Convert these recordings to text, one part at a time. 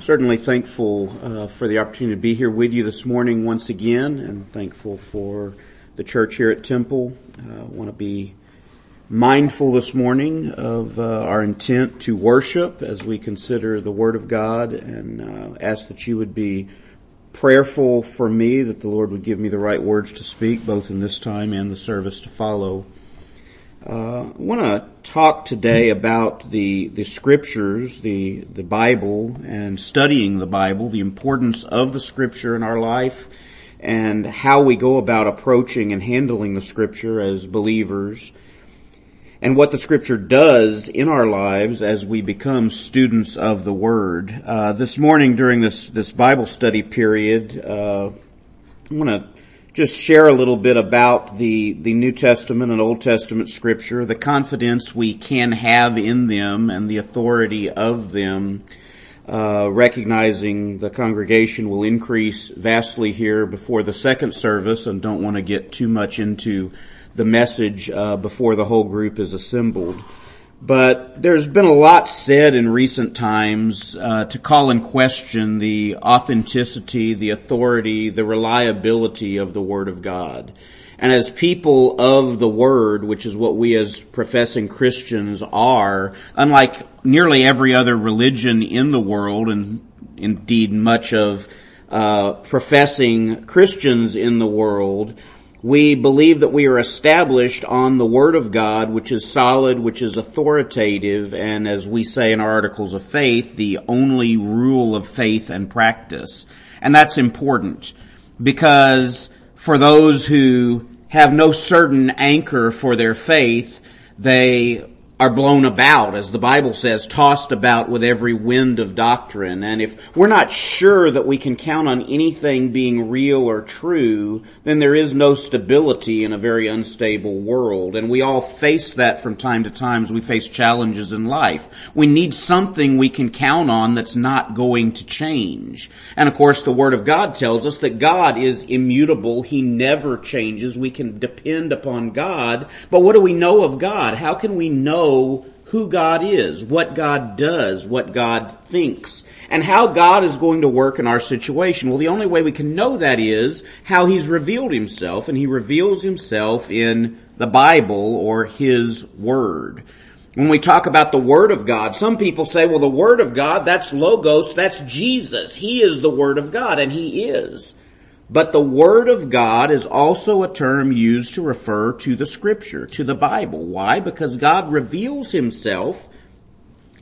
certainly thankful uh, for the opportunity to be here with you this morning once again, and thankful for the church here at Temple. I uh, want to be mindful this morning of uh, our intent to worship as we consider the Word of God, and uh, ask that you would be prayerful for me that the Lord would give me the right words to speak, both in this time and the service to follow. Uh, I want to talk today about the the scriptures, the the Bible, and studying the Bible, the importance of the scripture in our life, and how we go about approaching and handling the scripture as believers, and what the scripture does in our lives as we become students of the Word. Uh, this morning during this this Bible study period, uh, I want to just share a little bit about the, the New Testament and Old Testament scripture, the confidence we can have in them and the authority of them, uh, recognizing the congregation will increase vastly here before the second service and don't want to get too much into the message uh, before the whole group is assembled. But there's been a lot said in recent times uh, to call in question the authenticity, the authority, the reliability of the Word of God. And as people of the Word, which is what we as professing Christians are, unlike nearly every other religion in the world, and indeed much of uh, professing Christians in the world, we believe that we are established on the Word of God, which is solid, which is authoritative, and as we say in our articles of faith, the only rule of faith and practice. And that's important because for those who have no certain anchor for their faith, they are blown about, as the Bible says, tossed about with every wind of doctrine. And if we're not sure that we can count on anything being real or true, then there is no stability in a very unstable world. And we all face that from time to time as we face challenges in life. We need something we can count on that's not going to change. And of course, the Word of God tells us that God is immutable. He never changes. We can depend upon God. But what do we know of God? How can we know know who God is, what God does, what God thinks, and how God is going to work in our situation. Well, the only way we can know that is how He's revealed Himself, and He reveals Himself in the Bible or His Word. When we talk about the Word of God, some people say, well, the Word of God, that's Logos, that's Jesus. He is the Word of God, and He is. But the Word of God is also a term used to refer to the Scripture, to the Bible. Why? Because God reveals Himself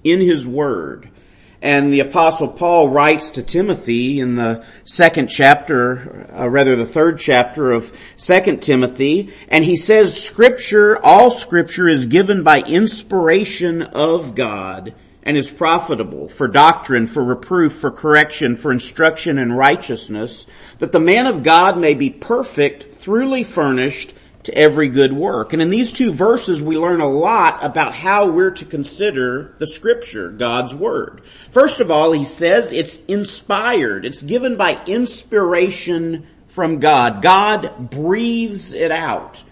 in His Word. And the apostle Paul writes to Timothy in the second chapter, uh, rather the third chapter of second Timothy, and he says scripture, all scripture is given by inspiration of God and is profitable for doctrine, for reproof, for correction, for instruction in righteousness, that the man of God may be perfect, thoroughly furnished to every good work. And in these two verses, we learn a lot about how we're to consider the scripture, God's word. First of all, he says it's inspired. It's given by inspiration from God. God breathes it out.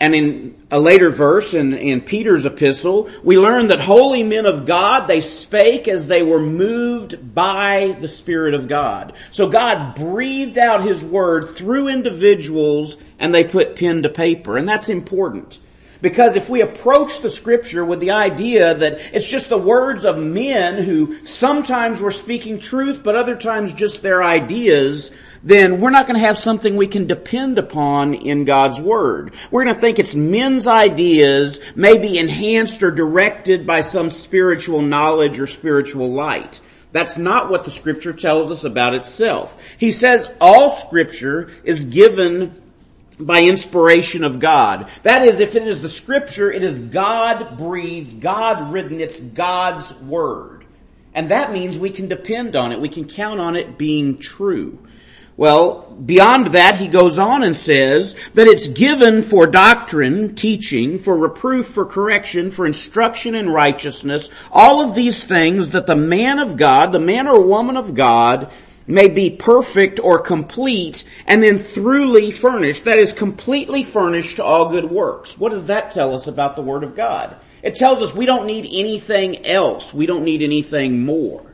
And in a later verse in, in Peter's epistle, we learn that holy men of God, they spake as they were moved by the Spirit of God. So God breathed out His word through individuals and they put pen to paper. And that's important. Because if we approach the scripture with the idea that it's just the words of men who sometimes were speaking truth, but other times just their ideas, then we're not going to have something we can depend upon in God's Word. We're going to think it's men's ideas, maybe enhanced or directed by some spiritual knowledge or spiritual light. That's not what the scripture tells us about itself. He says all scripture is given by inspiration of God. That is, if it is the scripture, it is God breathed, God written, it's God's word. And that means we can depend on it. We can count on it being true. Well, beyond that, he goes on and says that it's given for doctrine, teaching, for reproof, for correction, for instruction in righteousness, all of these things that the man of God, the man or woman of God, may be perfect or complete and then throughly furnished, that is completely furnished to all good works. What does that tell us about the Word of God? It tells us we don't need anything else. We don't need anything more.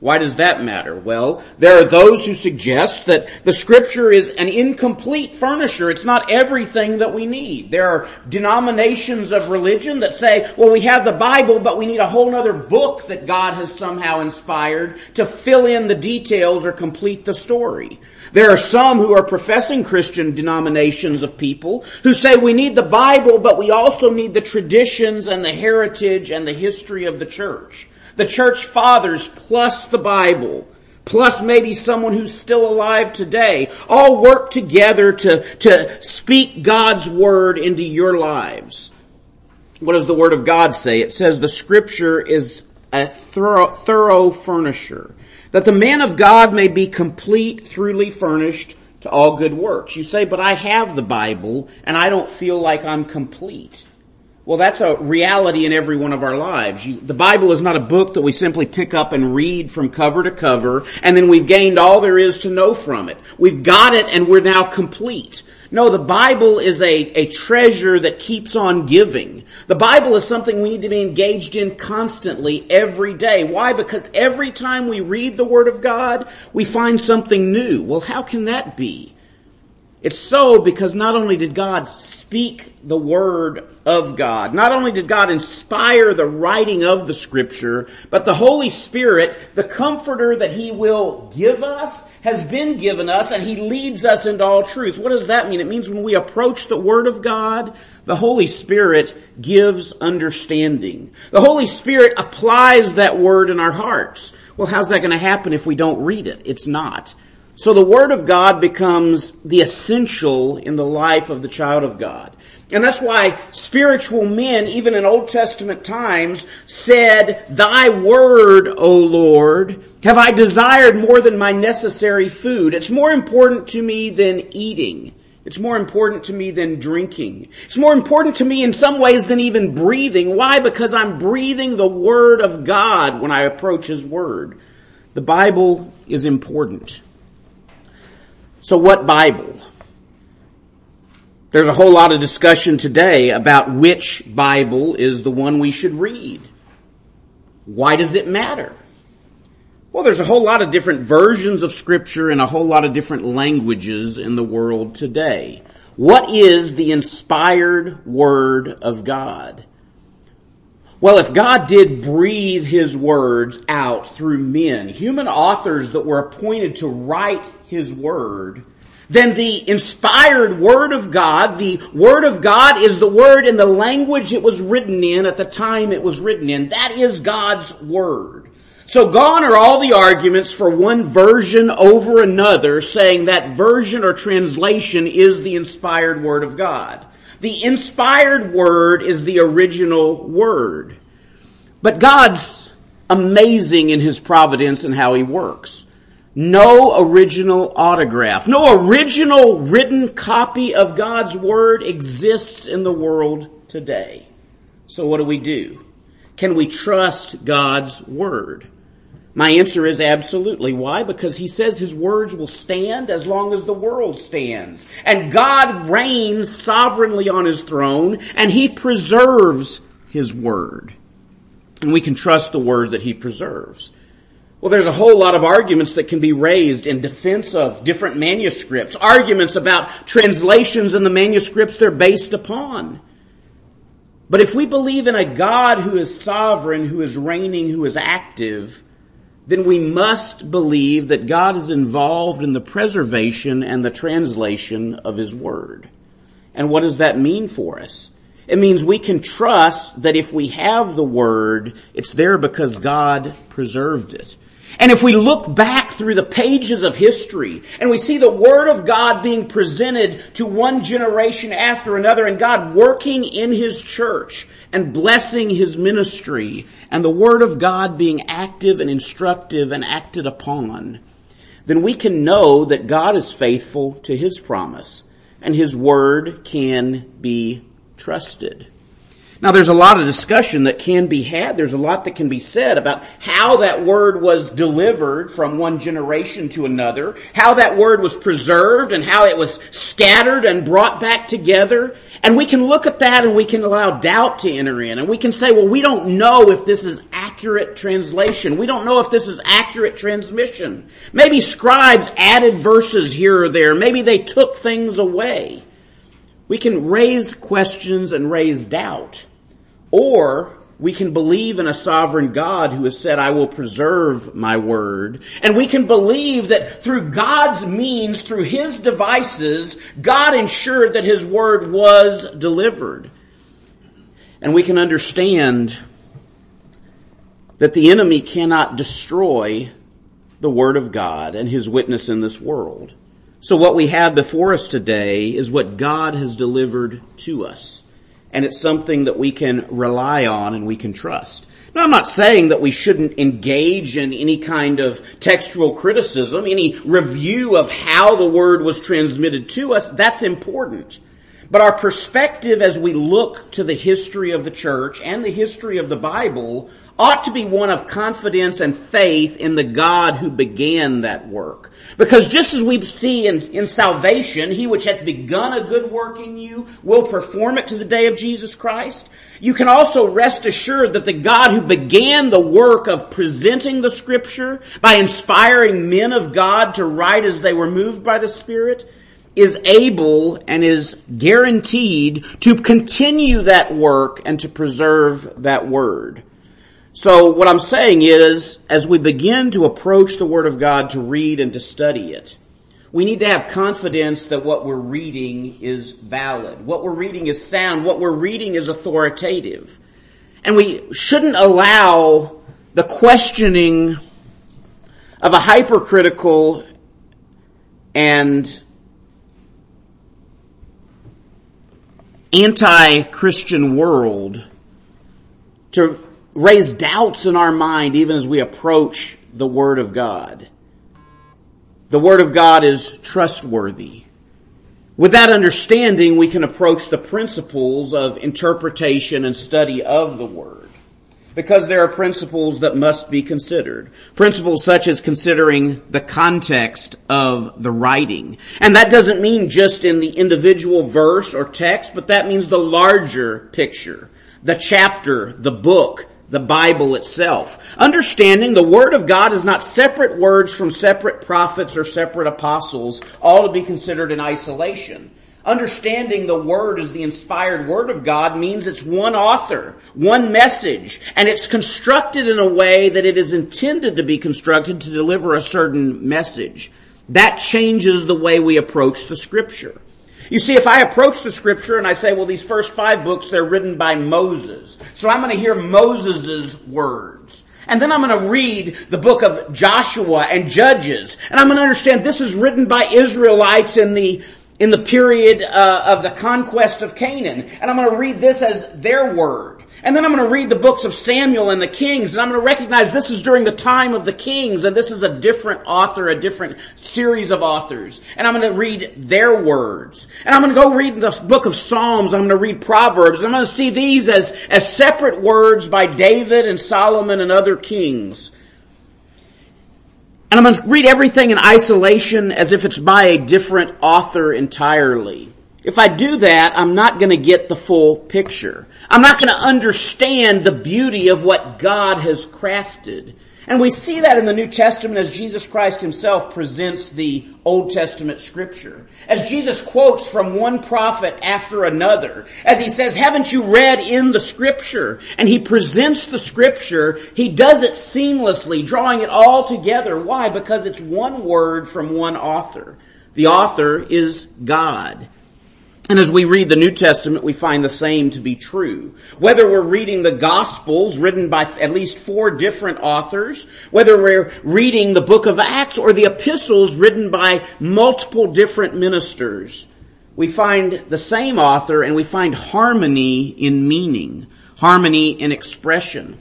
Why does that matter? Well, there are those who suggest that the scripture is an incomplete furniture. It's not everything that we need. There are denominations of religion that say, well, we have the Bible, but we need a whole other book that God has somehow inspired to fill in the details or complete the story. There are some who are professing Christian denominations of people who say we need the Bible, but we also need the traditions and the heritage and the history of the church the church fathers plus the Bible, plus maybe someone who's still alive today, all work together to, to speak God's word into your lives. What does the word of God say? It says the scripture is a thorough, thorough furnisher, that the man of God may be complete, truly furnished to all good works. You say, but I have the Bible and I don't feel like I'm complete. Well, that's a reality in every one of our lives. You, the Bible is not a book that we simply pick up and read from cover to cover, and then we've gained all there is to know from it. We've got it and we're now complete. No, the Bible is a, a treasure that keeps on giving. The Bible is something we need to be engaged in constantly every day. Why? Because every time we read the Word of God, we find something new. Well, how can that be? It's so because not only did God speak the word of God, not only did God inspire the writing of the scripture, but the Holy Spirit, the comforter that He will give us, has been given us and He leads us into all truth. What does that mean? It means when we approach the Word of God, the Holy Spirit gives understanding. The Holy Spirit applies that Word in our hearts. Well, how's that going to happen if we don't read it? It's not. So the Word of God becomes the essential in the life of the child of God. And that's why spiritual men, even in Old Testament times, said, Thy word, O Lord, have I desired more than my necessary food. It's more important to me than eating. It's more important to me than drinking. It's more important to me in some ways than even breathing. Why? Because I'm breathing the Word of God when I approach His Word. The Bible is important. So what Bible? There's a whole lot of discussion today about which Bible is the one we should read. Why does it matter? Well, there's a whole lot of different versions of scripture and a whole lot of different languages in the world today. What is the inspired word of God? Well, if God did breathe His words out through men, human authors that were appointed to write His word, then the inspired Word of God, the Word of God is the Word in the language it was written in at the time it was written in. That is God's Word. So gone are all the arguments for one version over another saying that version or translation is the inspired Word of God. The inspired word is the original word. But God's amazing in His providence and how He works. No original autograph, no original written copy of God's Word exists in the world today. So what do we do? Can we trust God's Word? My answer is absolutely. Why? Because he says his words will stand as long as the world stands. And God reigns sovereignly on his throne and he preserves his word. And we can trust the word that he preserves. Well, there's a whole lot of arguments that can be raised in defense of different manuscripts, arguments about translations and the manuscripts they're based upon. But if we believe in a God who is sovereign, who is reigning, who is active, then we must believe that God is involved in the preservation and the translation of His Word. And what does that mean for us? It means we can trust that if we have the Word, it's there because God preserved it. And if we look back through the pages of history and we see the Word of God being presented to one generation after another and God working in His church and blessing His ministry and the Word of God being active and instructive and acted upon, then we can know that God is faithful to His promise and His Word can be trusted. Now there's a lot of discussion that can be had. There's a lot that can be said about how that word was delivered from one generation to another, how that word was preserved and how it was scattered and brought back together. And we can look at that and we can allow doubt to enter in and we can say, well, we don't know if this is accurate translation. We don't know if this is accurate transmission. Maybe scribes added verses here or there. Maybe they took things away. We can raise questions and raise doubt. Or we can believe in a sovereign God who has said, I will preserve my word. And we can believe that through God's means, through His devices, God ensured that His word was delivered. And we can understand that the enemy cannot destroy the word of God and His witness in this world. So what we have before us today is what God has delivered to us and it's something that we can rely on and we can trust. Now I'm not saying that we shouldn't engage in any kind of textual criticism, any review of how the word was transmitted to us. That's important. But our perspective as we look to the history of the church and the history of the Bible ought to be one of confidence and faith in the God who began that work. Because just as we see in, in salvation, he which hath begun a good work in you will perform it to the day of Jesus Christ, you can also rest assured that the God who began the work of presenting the scripture by inspiring men of God to write as they were moved by the Spirit, is able and is guaranteed to continue that work and to preserve that word. So what I'm saying is, as we begin to approach the Word of God to read and to study it, we need to have confidence that what we're reading is valid. What we're reading is sound. What we're reading is authoritative. And we shouldn't allow the questioning of a hypercritical and anti-Christian world to raise doubts in our mind even as we approach the Word of God. The Word of God is trustworthy. With that understanding, we can approach the principles of interpretation and study of the Word. Because there are principles that must be considered. Principles such as considering the context of the writing. And that doesn't mean just in the individual verse or text, but that means the larger picture. The chapter, the book, the Bible itself. Understanding the Word of God is not separate words from separate prophets or separate apostles, all to be considered in isolation. Understanding the Word as the inspired Word of God means it's one author, one message, and it's constructed in a way that it is intended to be constructed to deliver a certain message. That changes the way we approach the Scripture. You see, if I approach the scripture and I say, well, these first five books, they're written by Moses. So I'm going to hear Moses' words. And then I'm going to read the book of Joshua and Judges. And I'm going to understand this is written by Israelites in the in the period uh, of the conquest of Canaan. And I'm going to read this as their word. And then I'm going to read the books of Samuel and the Kings, and I'm going to recognize this is during the time of the Kings, and this is a different author, a different series of authors. And I'm going to read their words. And I'm going to go read the book of Psalms, I'm going to read Proverbs, I'm going to see these as, as separate words by David and Solomon and other kings. And I'm going to read everything in isolation as if it's by a different author entirely. If I do that, I'm not going to get the full picture. I'm not going to understand the beauty of what God has crafted. And we see that in the New Testament as Jesus Christ himself presents the Old Testament scripture. As Jesus quotes from one prophet after another. As he says, haven't you read in the scripture? And he presents the scripture. He does it seamlessly, drawing it all together. Why? Because it's one word from one author. The author is God. And as we read the New Testament, we find the same to be true. Whether we're reading the Gospels written by at least four different authors, whether we're reading the book of Acts or the epistles written by multiple different ministers, we find the same author and we find harmony in meaning, harmony in expression.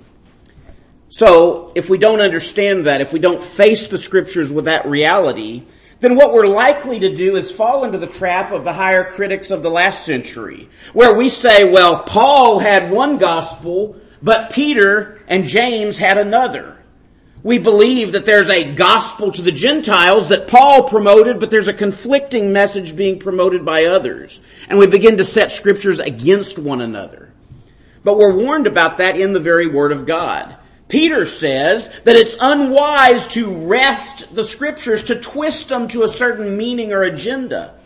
So, if we don't understand that, if we don't face the scriptures with that reality, then what we're likely to do is fall into the trap of the higher critics of the last century, where we say, well, Paul had one gospel, but Peter and James had another. We believe that there's a gospel to the Gentiles that Paul promoted, but there's a conflicting message being promoted by others. And we begin to set scriptures against one another. But we're warned about that in the very Word of God. Peter says that it's unwise to wrest the scriptures, to twist them to a certain meaning or agenda.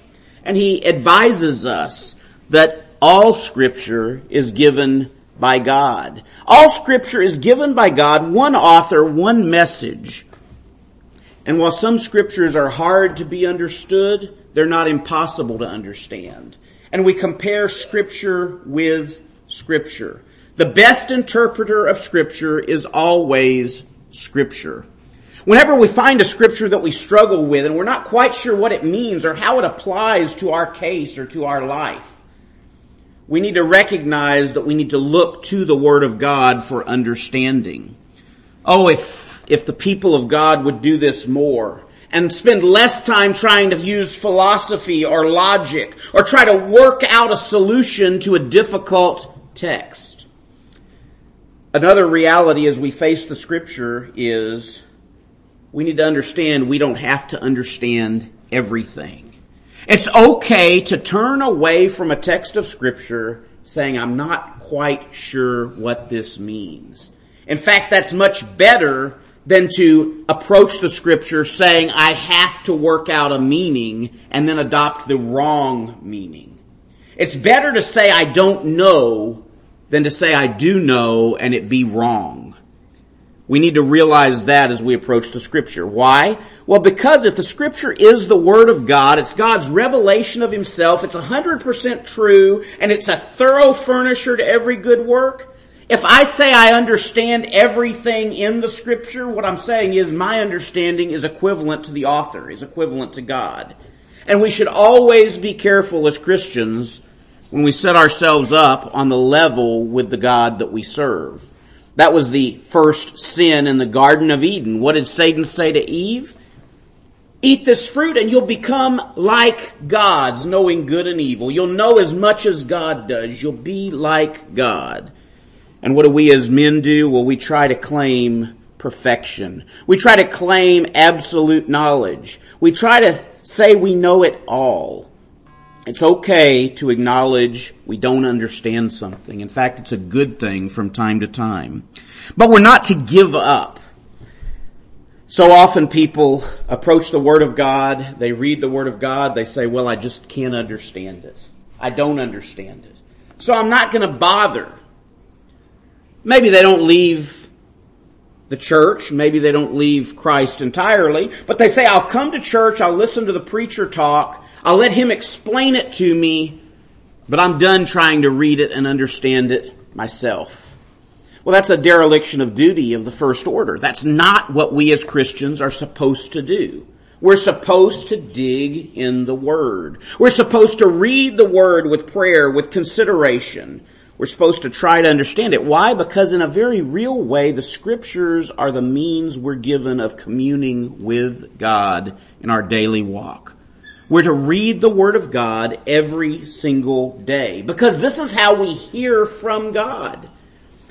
And he advises us that all scripture is given by God. All scripture is given by God, one author, one message. And while some scriptures are hard to be understood, they're not impossible to understand. And we compare scripture with scripture. The best interpreter of scripture is always scripture. Whenever we find a scripture that we struggle with and we're not quite sure what it means or how it applies to our case or to our life, we need to recognize that we need to look to the Word of God for understanding. Oh, if, if the people of God would do this more and spend less time trying to use philosophy or logic or try to work out a solution to a difficult text. Another reality as we face the scripture is we need to understand we don't have to understand everything. It's okay to turn away from a text of scripture saying, I'm not quite sure what this means. In fact, that's much better than to approach the scripture saying, I have to work out a meaning and then adopt the wrong meaning. It's better to say I don't know than to say I do know and it be wrong. We need to realize that as we approach the scripture. Why? Well, because if the scripture is the word of God, it's God's revelation of himself, it's 100% true, and it's a thorough furnisher to every good work. If I say I understand everything in the scripture, what I'm saying is my understanding is equivalent to the author, is equivalent to God. And we should always be careful as Christians when we set ourselves up on the level with the God that we serve. That was the first sin in the Garden of Eden. What did Satan say to Eve? Eat this fruit and you'll become like gods, knowing good and evil. You'll know as much as God does. You'll be like God. And what do we as men do? Well, we try to claim perfection. We try to claim absolute knowledge. We try to say we know it all. It's okay to acknowledge we don't understand something. In fact, it's a good thing from time to time. But we're not to give up. So often people approach the Word of God, they read the Word of God, they say, well, I just can't understand it. I don't understand it. So I'm not gonna bother. Maybe they don't leave the church, maybe they don't leave Christ entirely, but they say, I'll come to church, I'll listen to the preacher talk, I'll let him explain it to me, but I'm done trying to read it and understand it myself. Well, that's a dereliction of duty of the first order. That's not what we as Christians are supposed to do. We're supposed to dig in the Word. We're supposed to read the Word with prayer, with consideration. We're supposed to try to understand it. Why? Because in a very real way, the Scriptures are the means we're given of communing with God in our daily walk. We're to read the Word of God every single day because this is how we hear from God.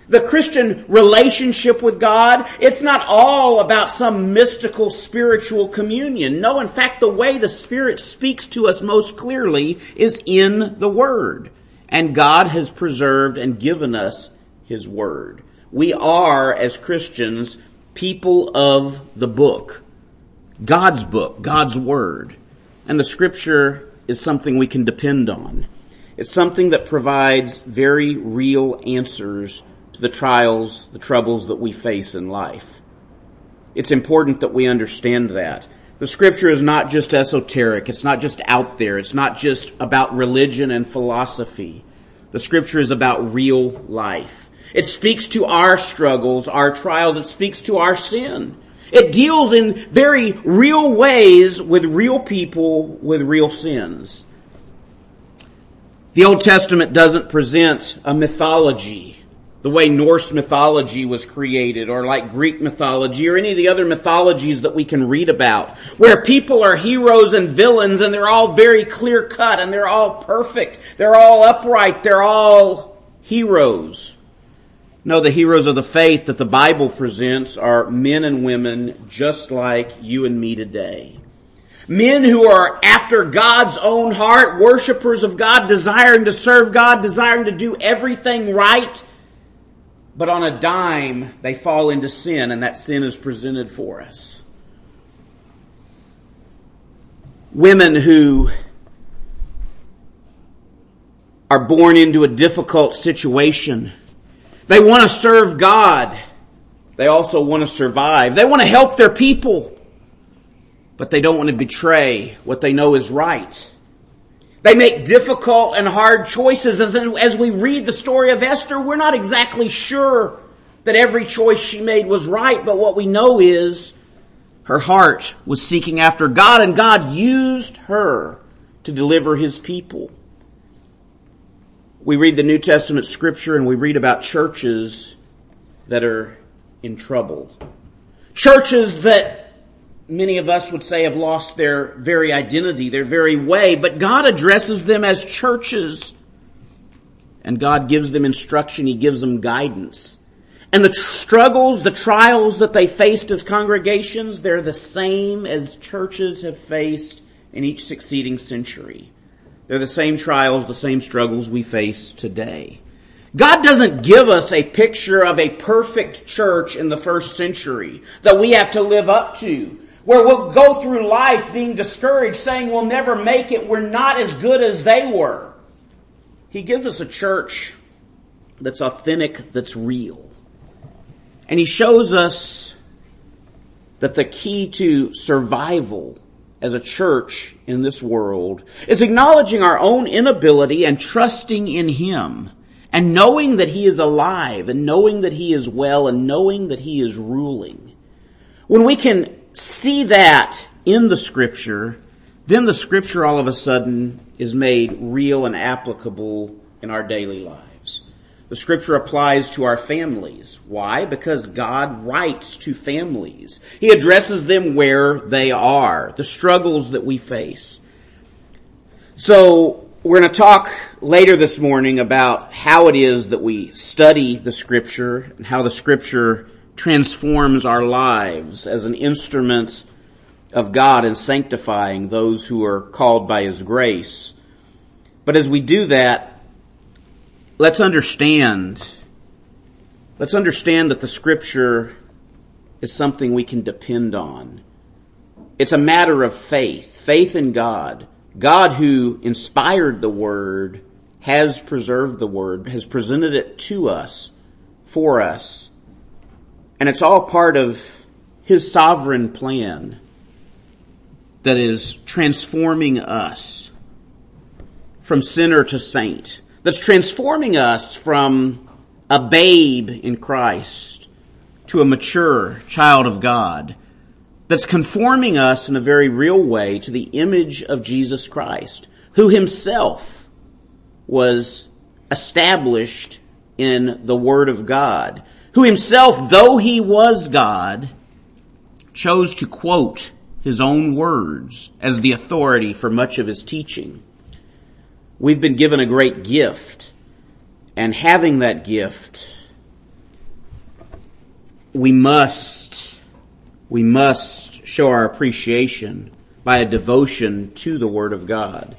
The Christian relationship with God, it's not all about some mystical spiritual communion. No, in fact, the way the Spirit speaks to us most clearly is in the Word. And God has preserved and given us His Word. We are, as Christians, people of the book. God's book, God's Word. And the scripture is something we can depend on. It's something that provides very real answers to the trials, the troubles that we face in life. It's important that we understand that. The scripture is not just esoteric. It's not just out there. It's not just about religion and philosophy. The scripture is about real life. It speaks to our struggles, our trials. It speaks to our sin. It deals in very real ways with real people with real sins. The Old Testament doesn't present a mythology the way Norse mythology was created or like Greek mythology or any of the other mythologies that we can read about where people are heroes and villains and they're all very clear cut and they're all perfect. They're all upright. They're all heroes. No, the heroes of the faith that the Bible presents are men and women just like you and me today. Men who are after God's own heart, worshipers of God, desiring to serve God, desiring to do everything right, but on a dime they fall into sin and that sin is presented for us. Women who are born into a difficult situation. They want to serve God. They also want to survive. They want to help their people. But they don't want to betray what they know is right. They make difficult and hard choices. As, as we read the story of Esther, we're not exactly sure that every choice she made was right, but what we know is her heart was seeking after God and God used her to deliver his people. We read the New Testament scripture and we read about churches that are in trouble. Churches that many of us would say have lost their very identity, their very way, but God addresses them as churches. And God gives them instruction, He gives them guidance. And the tr- struggles, the trials that they faced as congregations, they're the same as churches have faced in each succeeding century. They're the same trials, the same struggles we face today. God doesn't give us a picture of a perfect church in the first century that we have to live up to where we'll go through life being discouraged, saying we'll never make it, we're not as good as they were. He gives us a church that's authentic, that's real. And he shows us that the key to survival as a church in this world is acknowledging our own inability and trusting in him and knowing that he is alive and knowing that he is well and knowing that he is ruling. When we can see that in the scripture, then the scripture all of a sudden is made real and applicable in our daily lives. The scripture applies to our families. Why? Because God writes to families. He addresses them where they are, the struggles that we face. So, we're going to talk later this morning about how it is that we study the scripture and how the scripture transforms our lives as an instrument of God in sanctifying those who are called by His grace. But as we do that, let's understand, let's understand that the scripture is something we can depend on. It's a matter of faith, faith in God. God who inspired the word has preserved the word, has presented it to us, for us. And it's all part of His sovereign plan that is transforming us from sinner to saint. That's transforming us from a babe in Christ to a mature child of God. That's conforming us in a very real way to the image of Jesus Christ, who himself was established in the Word of God who himself, though he was God, chose to quote his own words as the authority for much of his teaching. We've been given a great gift, and having that gift, we must, we must show our appreciation by a devotion to the Word of God.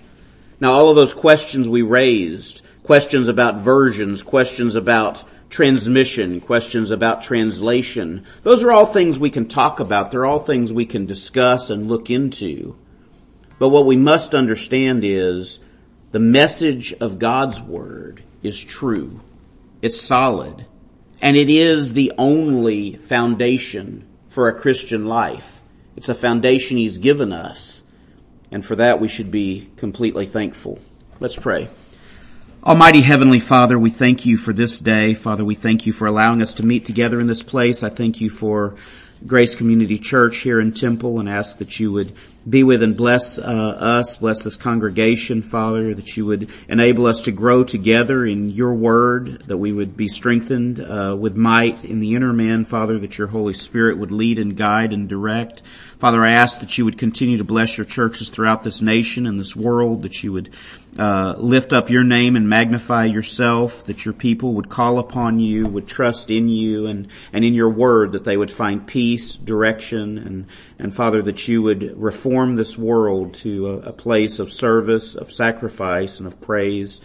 Now all of those questions we raised, questions about versions, questions about transmission, questions about translation. Those are all things we can talk about. They're all things we can discuss and look into. But what we must understand is the message of God's Word is true. It's solid. And it is the only foundation for a Christian life. It's a foundation He's given us. And for that we should be completely thankful. Let's pray. Almighty Heavenly Father, we thank you for this day. Father, we thank you for allowing us to meet together in this place. I thank you for Grace Community Church here in Temple and ask that you would be with and bless uh, us, bless this congregation, Father, that you would enable us to grow together in your word, that we would be strengthened uh, with might in the inner man, Father, that your Holy Spirit would lead and guide and direct. Father, I ask that you would continue to bless your churches throughout this nation and this world, that you would uh, lift up your name and magnify yourself, that your people would call upon you, would trust in you and, and in your word, that they would find peace, direction, and, and Father, that you would reform this world to a, a place of service, of sacrifice, and of praise.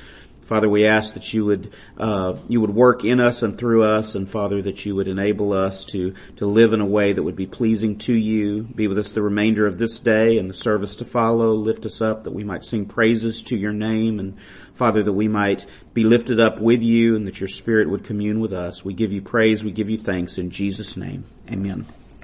Father, we ask that you would uh, you would work in us and through us, and Father, that you would enable us to to live in a way that would be pleasing to you. Be with us the remainder of this day and the service to follow. Lift us up that we might sing praises to your name, and Father, that we might be lifted up with you, and that your Spirit would commune with us. We give you praise. We give you thanks in Jesus' name. Amen.